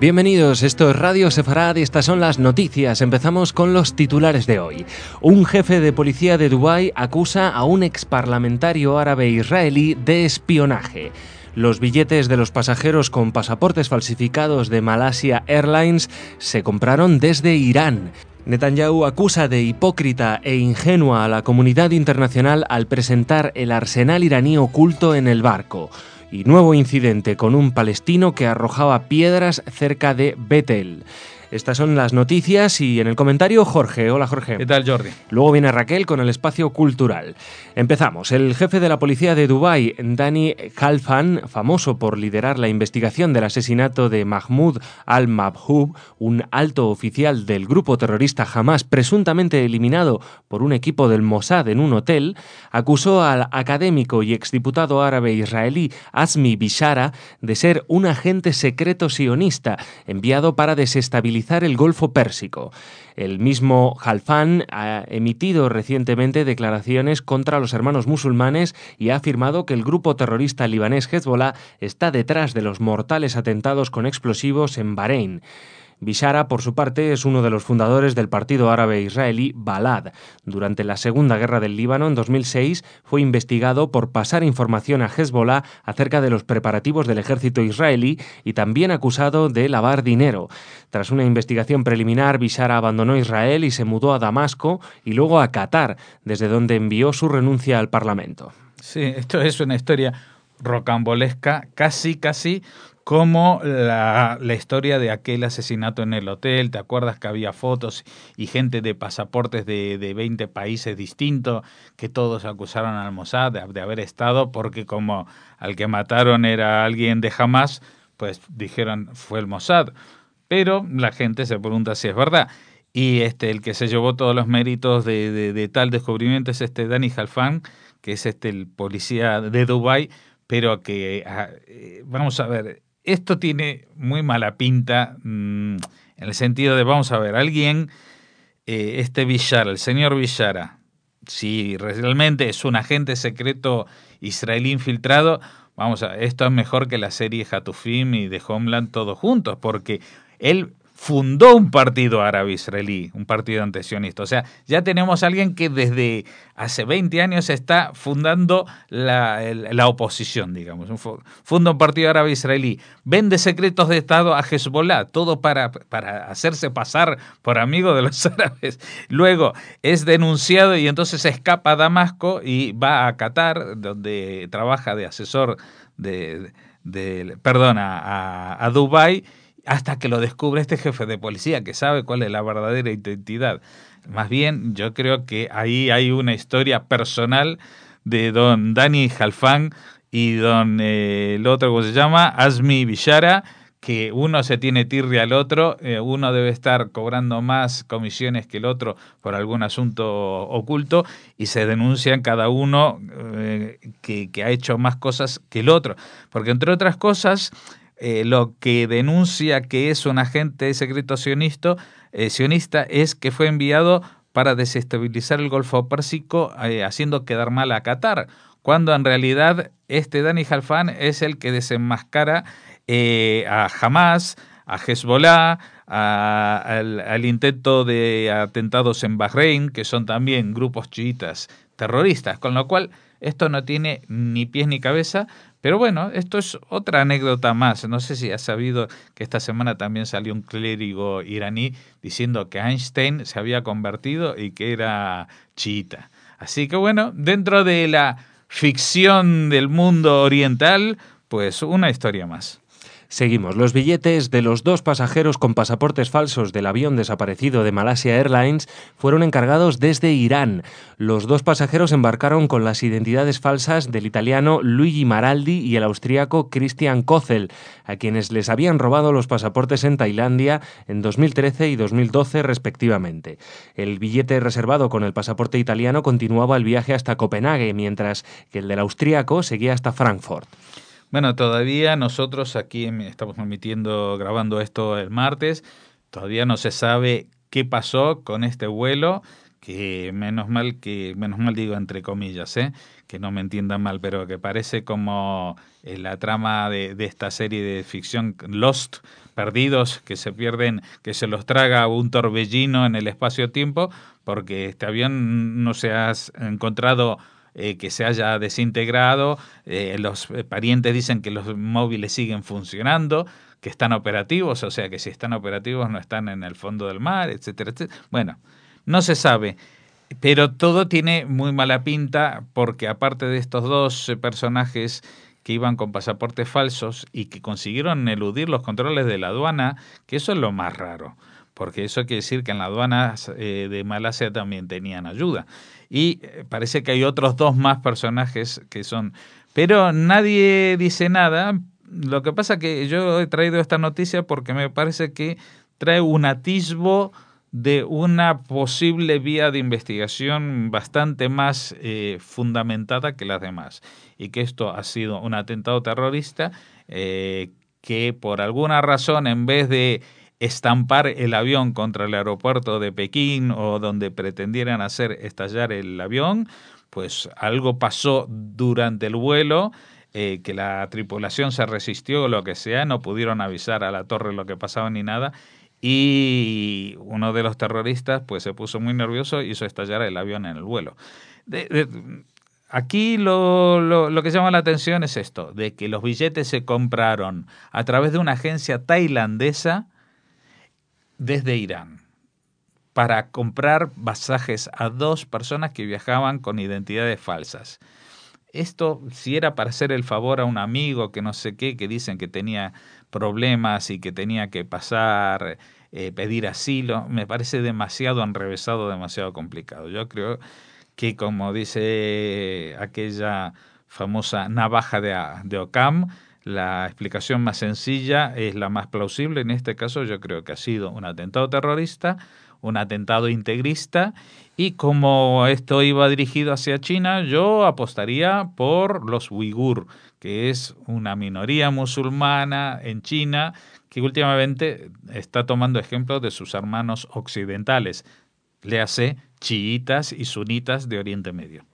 Bienvenidos, esto es Radio Sefarad y estas son las noticias. Empezamos con los titulares de hoy. Un jefe de policía de Dubái acusa a un ex parlamentario árabe israelí de espionaje. Los billetes de los pasajeros con pasaportes falsificados de Malasia Airlines se compraron desde Irán. Netanyahu acusa de hipócrita e ingenua a la comunidad internacional al presentar el arsenal iraní oculto en el barco. Y nuevo incidente con un palestino que arrojaba piedras cerca de Betel. Estas son las noticias y en el comentario Jorge. Hola Jorge. ¿Qué tal Jordi? Luego viene Raquel con el espacio cultural. Empezamos. El jefe de la policía de Dubái, Dani Khalfan, famoso por liderar la investigación del asesinato de Mahmoud al-Mabhub, un alto oficial del grupo terrorista Hamas presuntamente eliminado por un equipo del Mossad en un hotel, acusó al académico y exdiputado árabe israelí Asmi Bishara de ser un agente secreto sionista enviado para desestabilizar el Golfo Pérsico. El mismo Halfan ha emitido recientemente declaraciones contra los hermanos musulmanes y ha afirmado que el grupo terrorista libanés Hezbollah está detrás de los mortales atentados con explosivos en Bahrein. Bishara, por su parte, es uno de los fundadores del partido árabe israelí Balad. Durante la Segunda Guerra del Líbano, en 2006, fue investigado por pasar información a Hezbollah acerca de los preparativos del ejército israelí y también acusado de lavar dinero. Tras una investigación preliminar, Bishara abandonó Israel y se mudó a Damasco y luego a Qatar, desde donde envió su renuncia al Parlamento. Sí, esto es una historia rocambolesca, casi, casi como la, historia de aquel asesinato en el hotel, ¿te acuerdas que había fotos y gente de pasaportes de, de 20 países distintos que todos acusaron al Mossad de, haber estado porque como al que mataron era alguien de Hamas, pues dijeron fue el Mossad. Pero la gente se pregunta si es verdad. Y este, el que se llevó todos los méritos de, de, tal descubrimiento es este Dani Halfan, que es este el policía de Dubái, pero que, vamos a ver, esto tiene muy mala pinta mmm, en el sentido de, vamos a ver, alguien, eh, este Villara, el señor Villara, si realmente es un agente secreto israelí infiltrado, vamos a, esto es mejor que la serie Hatufim y de Homeland todos juntos, porque él fundó un partido árabe-israelí, un partido antesionista. O sea, ya tenemos a alguien que desde hace 20 años está fundando la, la oposición, digamos. Funda un partido árabe-israelí, vende secretos de Estado a Hezbollah, todo para, para hacerse pasar por amigo de los árabes. Luego es denunciado y entonces escapa a Damasco y va a Qatar, donde trabaja de asesor de, de perdona, a, a Dubái hasta que lo descubre este jefe de policía que sabe cuál es la verdadera identidad. Más bien, yo creo que ahí hay una historia personal de don Dani Jalfán y don eh, el otro, ¿cómo se llama? Asmi Villara, que uno se tiene tirria al otro, eh, uno debe estar cobrando más comisiones que el otro por algún asunto oculto y se denuncian cada uno eh, que, que ha hecho más cosas que el otro. Porque entre otras cosas, eh, lo que denuncia que es un agente secreto sionista, eh, sionista es que fue enviado para desestabilizar el Golfo Pérsico eh, haciendo quedar mal a Qatar, cuando en realidad este Dani Halfan es el que desenmascara a Hamas, a Hezbollah, a, al, al, intento de atentados en Bahrein, que son también grupos chiitas terroristas, con lo cual esto no tiene ni pies ni cabeza, pero bueno, esto es otra anécdota más. No sé si has sabido que esta semana también salió un clérigo iraní diciendo que Einstein se había convertido y que era chiita. Así que bueno, dentro de la ficción del mundo oriental, pues una historia más. Seguimos. Los billetes de los dos pasajeros con pasaportes falsos del avión desaparecido de Malasia Airlines fueron encargados desde Irán. Los dos pasajeros embarcaron con las identidades falsas del italiano Luigi Maraldi y el austríaco Christian Kozel, a quienes les habían robado los pasaportes en Tailandia en 2013 y 2012 respectivamente. El billete reservado con el pasaporte italiano continuaba el viaje hasta Copenhague, mientras que el del austríaco seguía hasta Frankfurt. Bueno, todavía nosotros aquí estamos emitiendo, grabando esto el martes, todavía no se sabe qué pasó con este vuelo que menos mal que, menos mal digo entre comillas, ¿eh? que no me entiendan mal, pero que parece como eh, la trama de, de, esta serie de ficción Lost, perdidos, que se pierden, que se los traga un torbellino en el espacio-tiempo, porque este avión no se ha encontrado eh, que se haya desintegrado, eh, los parientes dicen que los móviles siguen funcionando, que están operativos, o sea que si están operativos no están en el fondo del mar, etcétera, etcétera. Bueno, no se sabe. Pero todo tiene muy mala pinta porque aparte de estos dos personajes que iban con pasaportes falsos y que consiguieron eludir los controles de la aduana, que eso es lo más raro, porque eso quiere decir que en la aduana eh, de Malasia también tenían ayuda. Y eh, parece que hay otros dos más personajes que son... Pero nadie dice nada. Lo que pasa que yo he traído esta noticia porque me parece que trae un atisbo de una posible vía de investigación bastante más eh, fundamentada que las demás y que esto ha sido un atentado terrorista eh, que por alguna razón en vez de estampar el avión contra el aeropuerto de Pekín o donde pretendieran hacer estallar el avión, pues algo pasó durante el vuelo eh, que la tripulación se resistió o lo que sea, no pudieron avisar a la torre lo que pasaba ni nada y uno de los terroristas pues se puso muy nervioso y hizo estallar el avión en el vuelo. aquí lo, lo, lo, que llama la atención es esto, de que los billetes se compraron a través de una agencia tailandesa desde Irán para comprar pasajes a dos personas que viajaban con identidades falsas. Esto, si era para hacer el favor a un amigo que no sé qué, que dicen que tenía problemas y que tenía que pasar, eh, pedir asilo, me parece demasiado enrevesado, demasiado complicado. Yo creo que, como dice aquella famosa navaja de, de Ocam, la explicación más sencilla es la más plausible. En este caso yo creo que ha sido un atentado terrorista, un atentado integrista y como esto iba dirigido hacia China, yo apostaría por los uigur, que es una minoría musulmana en China que últimamente está tomando ejemplo de sus hermanos occidentales, léase chiitas y sunitas de Oriente Medio.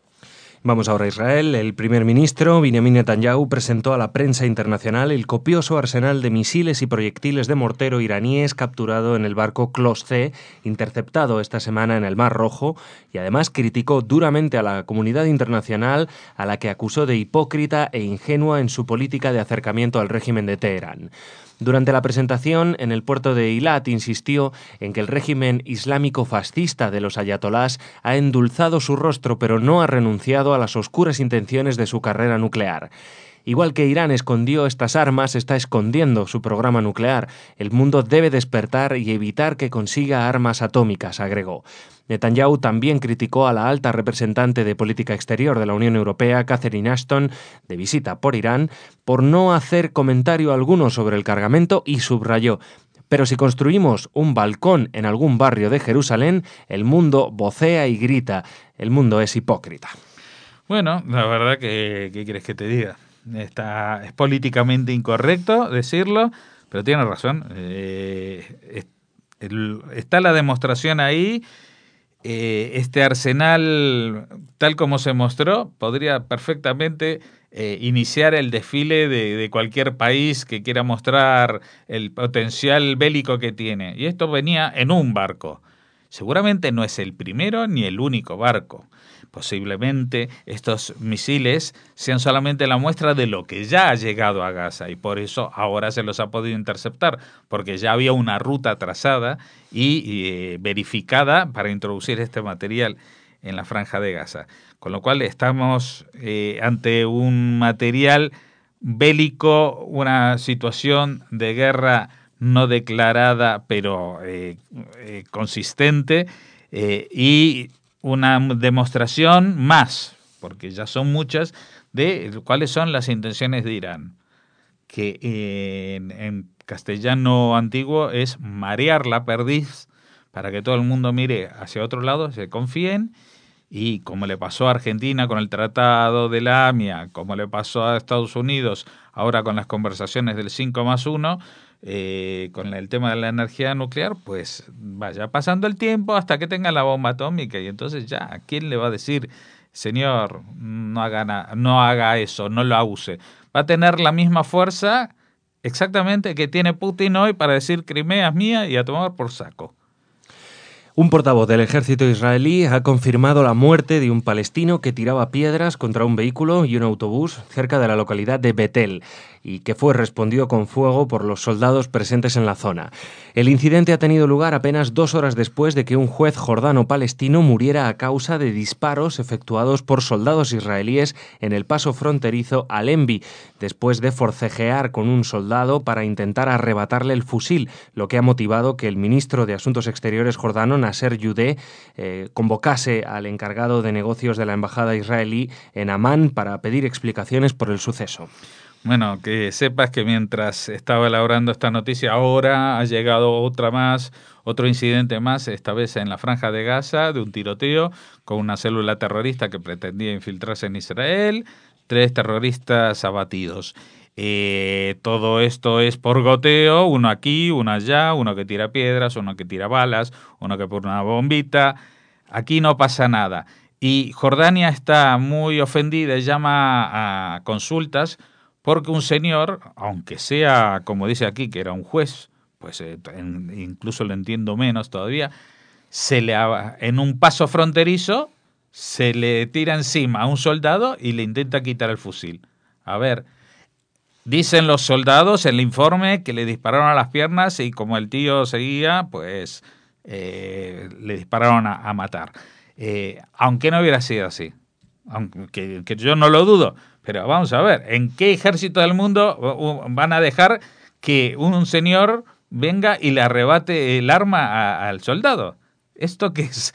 Vamos ahora a Israel. El primer ministro Benjamin Netanyahu presentó a la prensa internacional el copioso arsenal de misiles y proyectiles de mortero iraníes capturado en el barco Klos C, interceptado esta semana en el Mar Rojo, y además criticó duramente a la comunidad internacional a la que acusó de hipócrita e ingenua en su política de acercamiento al régimen de Teherán. Durante la presentación en el puerto de Eilat insistió en que el régimen islámico fascista de los ayatolás ha endulzado su rostro pero no ha renunciado a las oscuras intenciones de su carrera nuclear. Igual que Irán escondió estas armas, está escondiendo su programa nuclear. El mundo debe despertar y evitar que consiga armas atómicas, agregó. Netanyahu también criticó a la alta representante de política exterior de la Unión Europea, Catherine Ashton, de visita por Irán, por no hacer comentario alguno sobre el cargamento y subrayó pero si construimos un balcón en algún barrio de Jerusalén, el mundo vocea y grita. El mundo es hipócrita. Bueno, la verdad que, ¿qué quieres que te diga? Está, es políticamente incorrecto decirlo, pero tiene razón. Eh, está la demostración ahí. Eh, este arsenal, tal como se mostró, podría perfectamente eh, iniciar el desfile de, de, cualquier país que quiera mostrar el potencial bélico que tiene. Y esto venía en un barco. Seguramente no es el primero ni el único barco. Posiblemente estos misiles sean solamente la muestra de lo que ya ha llegado a Gaza y por eso ahora se los ha podido interceptar, porque ya había una ruta trazada y, eh, verificada para introducir este material en la franja de Gaza. Con lo cual estamos eh, ante un material bélico, una situación de guerra no declarada pero eh, consistente y una demostración más, porque ya son muchas, de cuáles son las intenciones de Irán, que en, castellano antiguo es marear la perdiz para que todo el mundo mire hacia otro lado, se confíen Y como le pasó a Argentina con el Tratado de la AMIA, como le pasó a Estados Unidos ahora con las conversaciones del 5 más 1, eh, con el tema de la energía nuclear, pues vaya pasando el tiempo hasta que tenga la bomba atómica y entonces ya, ¿quién le va a decir, señor, no haga, no haga eso, no lo use? Va a tener la misma fuerza exactamente que tiene Putin hoy para decir Crimea es mía y a tomar por saco. Un portavoz del ejército israelí ha confirmado la muerte de un palestino que tiraba piedras contra un vehículo y un autobús cerca de la localidad de Betel y que fue respondido con fuego por los soldados presentes en la zona. El incidente ha tenido lugar apenas dos horas después de que un juez jordano-palestino muriera a causa de disparos efectuados por soldados israelíes en el paso fronterizo al después de forcejear con un soldado para intentar arrebatarle el fusil, lo que ha motivado que el ministro de Asuntos Exteriores jordano, Nasser Yudé, eh, convocase al encargado de negocios de la embajada israelí en Amán para pedir explicaciones por el suceso. Bueno, que sepas que mientras estaba elaborando esta noticia, ahora ha llegado otra más, otro incidente más, esta vez en la franja de Gaza, de un tiroteo con una célula terrorista que pretendía infiltrarse en Israel, tres terroristas abatidos. Eh, todo esto es por goteo, uno aquí, uno allá, uno que tira piedras, uno que tira balas, uno que pone una bombita. Aquí no pasa nada. Y Jordania está muy ofendida y llama a consultas porque un señor, aunque sea, como dice aquí, que era un juez, pues eh, incluso lo entiendo menos todavía, se le en un paso fronterizo se le tira encima a un soldado y le intenta quitar el fusil. A ver, dicen los soldados en el informe que le dispararon a las piernas y como el tío seguía, pues eh, le dispararon a, matar. Eh, aunque no hubiera sido así, aunque que yo no lo dudo, pero vamos a ver, ¿en qué ejército del mundo van a dejar que un señor venga y le arrebate el arma al soldado? ¿Esto qué es?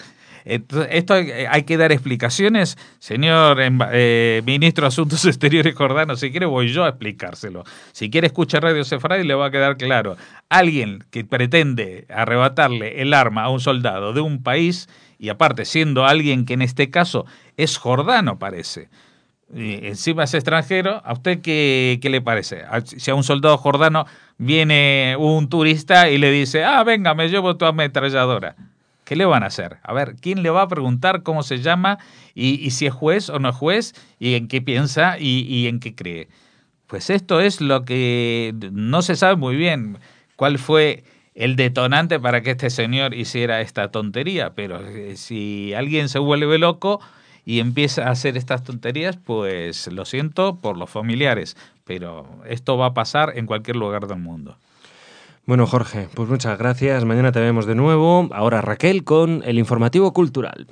Esto hay que dar explicaciones, señor eh, ministro de Asuntos Exteriores Jordano. Si quiere, voy yo a explicárselo. Si quiere, escuchar Radio Sefrad y le va a quedar claro. Alguien que pretende arrebatarle el arma a un soldado de un país, y aparte siendo alguien que en este caso es jordano, parece y encima es extranjero, ¿a usted qué, qué, le parece? Si a un soldado jordano viene un turista y le dice, ah, venga, me llevo tu ametralladora. ¿Qué le van a hacer? A ver, ¿quién le va a preguntar cómo se llama y, si es juez o no es juez y en qué piensa y, y en qué cree? Pues esto es lo que no se sabe muy bien cuál fue el detonante para que este señor hiciera esta tontería, pero eh, si alguien se vuelve loco, y empieza a hacer estas tonterías, pues lo siento por los familiares, pero esto va a pasar en cualquier lugar del mundo. Bueno, Jorge, pues muchas gracias. Mañana te vemos de nuevo. Ahora Raquel con el informativo cultural.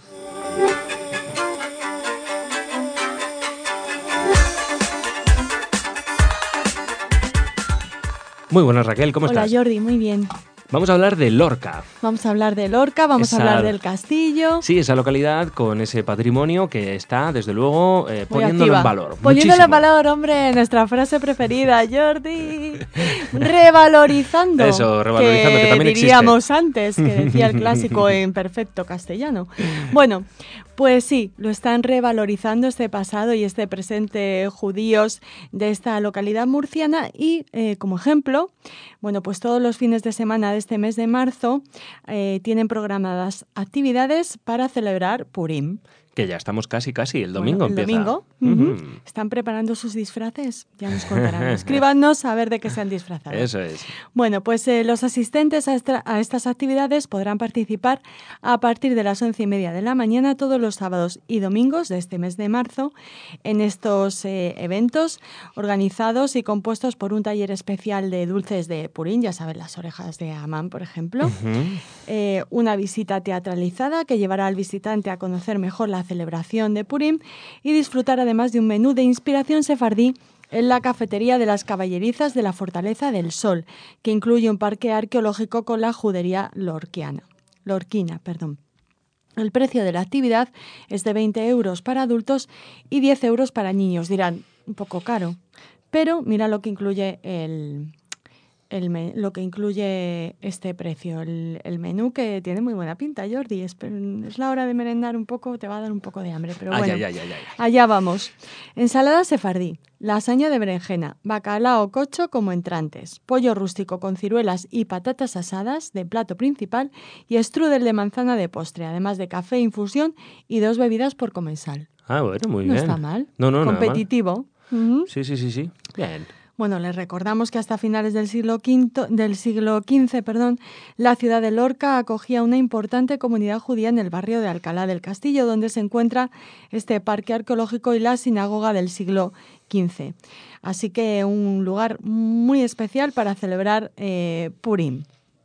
Muy buenas, Raquel, ¿cómo estás? Hola, Jordi, muy bien. Vamos a hablar de Lorca. Vamos a hablar de Lorca, vamos a hablar del castillo. Sí, esa localidad con ese patrimonio que está, desde luego, eh, poniéndolo en valor. Poniéndolo en valor, hombre, nuestra frase preferida, Jordi. Revalorizando. Eso, revalorizando, que, también diríamos antes, que decía el clásico en perfecto castellano. Bueno, pues sí, lo están revalorizando este pasado y este presente judíos de esta localidad murciana y, eh, como ejemplo, bueno, pues todos los fines de semana de este mes de marzo eh, tienen programadas actividades para celebrar Purim. Que ya estamos casi, casi, el domingo el domingo. ¿Están preparando sus disfraces? Ya nos contarán. Escríbanos a ver de qué se han disfrazado. Eso es. Bueno, pues eh, los asistentes a, estas actividades podrán participar a partir de las once y media de la mañana todos los sábados y domingos de este mes de marzo en estos eh, eventos organizados y compuestos por un taller especial de dulces de Purín, ya saben, las orejas de Amán, por ejemplo. Eh, una visita teatralizada que llevará al visitante a conocer mejor la celebración de Purim y disfrutar además de un menú de inspiración sefardí en la cafetería de las caballerizas de la Fortaleza del Sol, que incluye un parque arqueológico con la judería lorquiana, lorquina. Perdón. El precio de la actividad es de 20 euros para adultos y 10 euros para niños. Dirán, un poco caro, pero mira lo que incluye el, el lo que incluye este precio. El, el menú que tiene muy buena pinta, Jordi. Es, es la hora de merendar un poco, te va a dar un poco de hambre, pero Ay, bueno. ay, ay. Allá vamos. Ensalada sefardí, lasaña de berenjena, bacalao cocho como entrantes, pollo rústico con ciruelas y patatas asadas de plato principal y strudel de manzana de postre, además de café infusión y dos bebidas por comensal. Ah, bueno, muy no bien. está mal. No, no, nada mal. Competitivo. Sí, sí, sí, sí. Bien. Bueno, les recordamos que hasta finales del siglo, V, del siglo XV perdón, la ciudad de Lorca acogía una importante comunidad judía en el barrio de Alcalá del Castillo, donde se encuentra este parque arqueológico y la sinagoga del siglo XV. Así que un lugar muy especial para celebrar eh, Purim.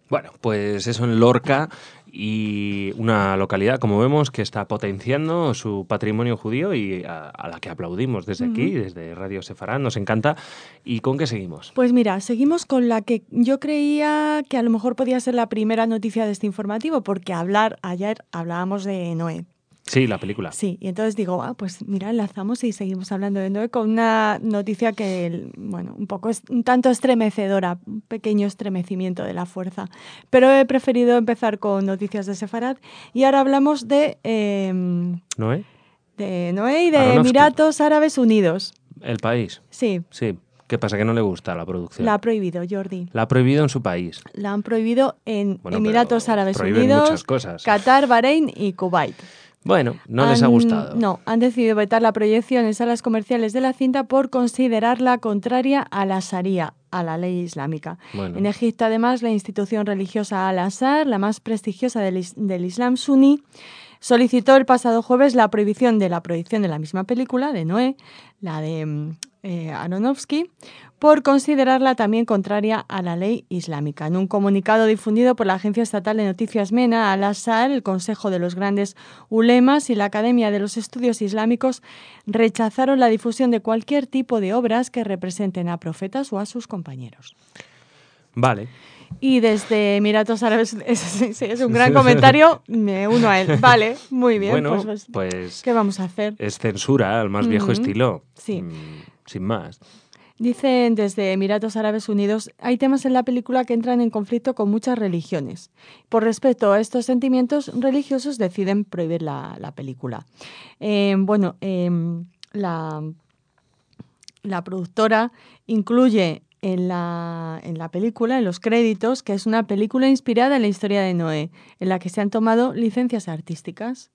Bueno, pues eso en Lorca y una localidad, como vemos, que está potenciando su patrimonio judío y a, a la que aplaudimos desde aquí, desde Radio Sefarán, nos encanta. ¿Y con qué seguimos? Pues mira, seguimos con la que yo creía que a lo mejor podía ser la primera noticia de este informativo, porque hablar ayer hablábamos de Noé. Sí, la película. Sí, y entonces digo, ah, pues mira, enlazamos y seguimos hablando de Noé con una noticia que, bueno, un poco, es un tanto estremecedora, un pequeño estremecimiento de la fuerza. Pero he preferido empezar con noticias de Sefarad y ahora hablamos de, eh, ¿No eh? de Noé y de Aronofsky. Emiratos Árabes Unidos. El país. Sí, Sí. ¿Qué pasa? Que no le gusta la producción. la ha prohibido, Jordi. La ha prohibido en su país. La han prohibido en Bueno, Emiratos Árabes Unidos, muchas cosas. Qatar, Bahrein y Kuwait. Bueno, no les ha gustado. No, han decidido vetar la proyección en salas comerciales de la cinta por considerarla contraria a la Sharia, a la ley islámica. Bueno. En Egipto, además, la institución religiosa Al-Azhar, la más prestigiosa del, is- del Islam suní, solicitó el pasado jueves la prohibición de la proyección de la misma película, de Noé, la de mm, eh, Aronofsky, por considerarla también contraria a la ley islámica. En un comunicado difundido por la Agencia Estatal de Noticias MENA, Al-Azhar, el Consejo de los Grandes Ulemas y la Academia de los Estudios Islámicos rechazaron la difusión de cualquier tipo de obras que representen a profetas o a sus compañeros. Vale. Y desde Emiratos Árabes, es, es un gran comentario, me uno a él. Vale, muy bien. bueno, pues, pues, pues ¿qué vamos a hacer? es censura al más viejo estilo. Sí. Mm, sin más. Dicen desde Emiratos Árabes Unidos, hay temas en la película que entran en conflicto con muchas religiones. Por respeto a estos sentimientos religiosos deciden prohibir la, la película. Eh, bueno, em, la, la productora incluye en la, en la película, en los créditos, que es una película inspirada en la historia de Noé, en la que se han tomado licencias artísticas.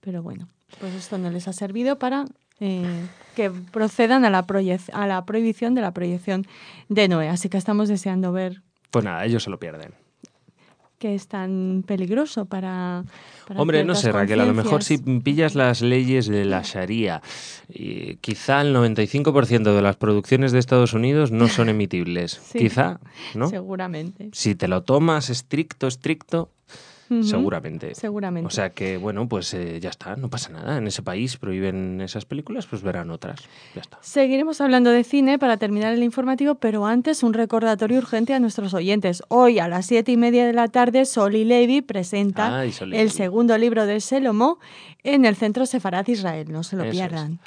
Pero bueno, pues esto no les ha servido para eh, que procedan a la, a la prohibición de la proyección de Noé. Así que estamos deseando ver Pues nada, ellos se lo pierden. qué es tan peligroso para... para Hombre, no sé, Raquel, a lo mejor si pillas las leyes de la Sharia, y quizá el 95% de las producciones de Estados Unidos no son emitibles. Sí. Quizá, ¿no? Seguramente. Si te lo tomas estricto, estricto, Seguramente. Seguramente. O sea que, bueno, pues eh, ya está, no pasa nada. En ese país prohíben esas películas, pues verán otras. Ya está. Seguiremos hablando de cine para terminar el informativo, pero antes un recordatorio urgente a nuestros oyentes. Hoy a las siete y media de la tarde, Soli Levi presenta el segundo libro de Selomó en el Centro Sefarad Israel. No se lo Eso pierdan.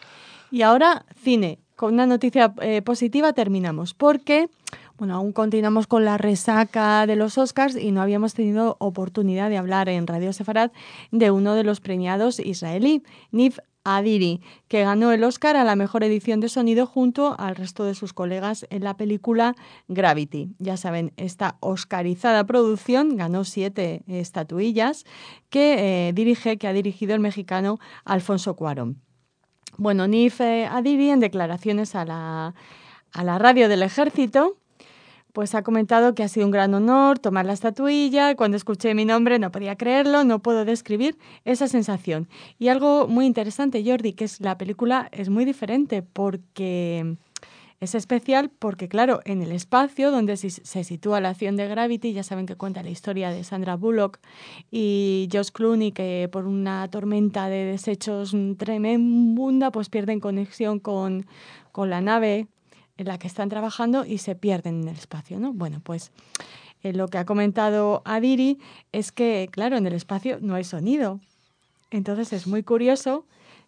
Y ahora, cine. Con una noticia eh, positiva terminamos, porque bueno, aún continuamos con la resaca de los Oscars y no habíamos tenido oportunidad de hablar en Radio Sefarad de uno de los premiados israelí, Nif Adiri, que ganó el Oscar a la mejor edición de sonido junto al resto de sus colegas en la película Gravity. Ya saben, esta oscarizada producción ganó siete estatuillas que eh, dirige, que ha dirigido el mexicano Alfonso Cuarón. Bueno, Nif eh, Adiri, en declaraciones a la, a la radio del ejército, pues ha comentado que ha sido un gran honor tomar la estatuilla. Cuando escuché mi nombre no podía creerlo, no puedo describir esa sensación. Y algo muy interesante, Jordi, que es la película es muy diferente porque es especial porque, claro, en el espacio donde se sitúa la acción de Gravity, ya saben que cuenta la historia de Sandra Bullock y Josh Clooney, que por una tormenta de desechos tremenda, pues pierden conexión con, con la nave en la que están trabajando y se pierden en el espacio, ¿no? Bueno, pues eh, lo que ha comentado Adiri es que, claro, en el espacio no hay sonido. Entonces es muy curioso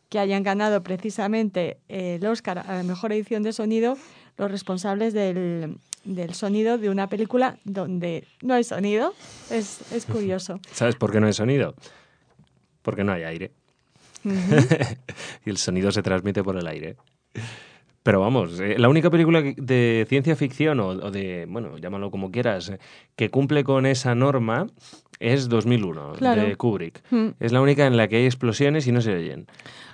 que hayan ganado precisamente el Oscar a la mejor edición de sonido los responsables del, del sonido de una película donde no hay sonido. Es, es curioso. ¿Sabes por qué no hay sonido? Porque no hay aire. y el sonido se transmite por el aire. Pero vamos, eh, la única película de ciencia ficción o, de, bueno, llámalo como quieras, eh, que cumple con esa norma es 2001, de Kubrick. Mm. Es la única en la que hay explosiones y no se oyen.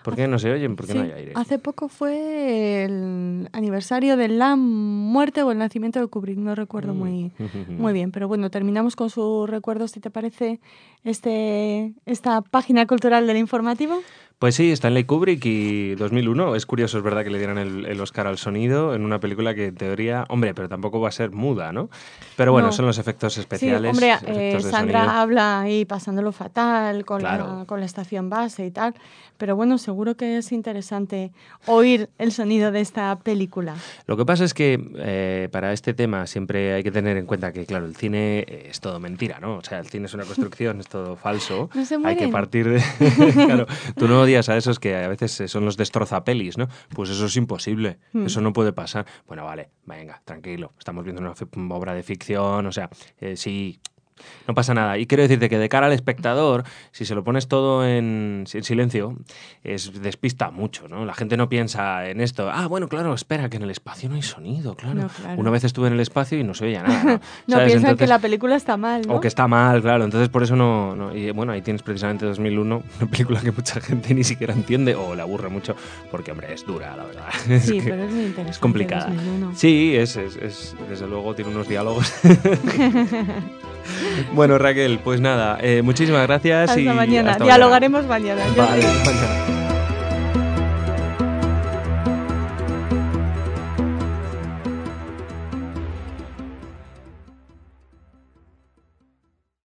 ¿Por qué no se oyen? Porque no hay aire. Hace poco fue el aniversario de la muerte o el nacimiento de Kubrick, no recuerdo mm. muy, muy bien. Pero bueno, terminamos con sus recuerdos, si te parece, este, esta página cultural del informativo. Pues sí, Stanley Kubrick y 2001. Es curioso, es verdad que le dieran el, Oscar al sonido en una película que en teoría, hombre, pero tampoco va a ser muda, ¿no? Pero bueno, son los efectos especiales. Sí, hombre, eh, Sandra habla ahí pasándolo fatal con, la, con la estación base y tal. Pero bueno, seguro que es interesante oír el sonido de esta película. Lo que pasa es que eh, para este tema siempre hay que tener en cuenta que, claro, el cine es todo mentira, ¿no? O sea, el cine es una construcción, es todo falso. hay que partir de... claro, tú no a esos que a veces son los destrozapelis, ¿no? Pues eso es imposible, hmm. eso no puede pasar. Bueno, vale, venga, tranquilo, estamos viendo una obra de ficción, o sea, eh, sí, no pasa nada. Y quiero decirte que de cara al espectador, si se lo pones todo en, silencio, es despista mucho, ¿no? La gente no piensa en esto. Ah, bueno, claro, espera, que en el espacio no hay sonido, claro. Una vez estuve en el espacio y no se oía nada. No, no piensan que la película está mal, ¿no? O que está mal, claro. Entonces por eso no, Y bueno, ahí tienes precisamente 2001, una película que mucha gente ni siquiera entiende o le aburre mucho, porque, hombre, es dura, la verdad. Sí, pero es muy interesante. Es complicada. Sí, es, es, desde luego tiene unos diálogos. bueno, Raquel, pues nada, eh, muchísimas gracias. Hasta y mañana. Dialogaremos mañana. Vale, mañana.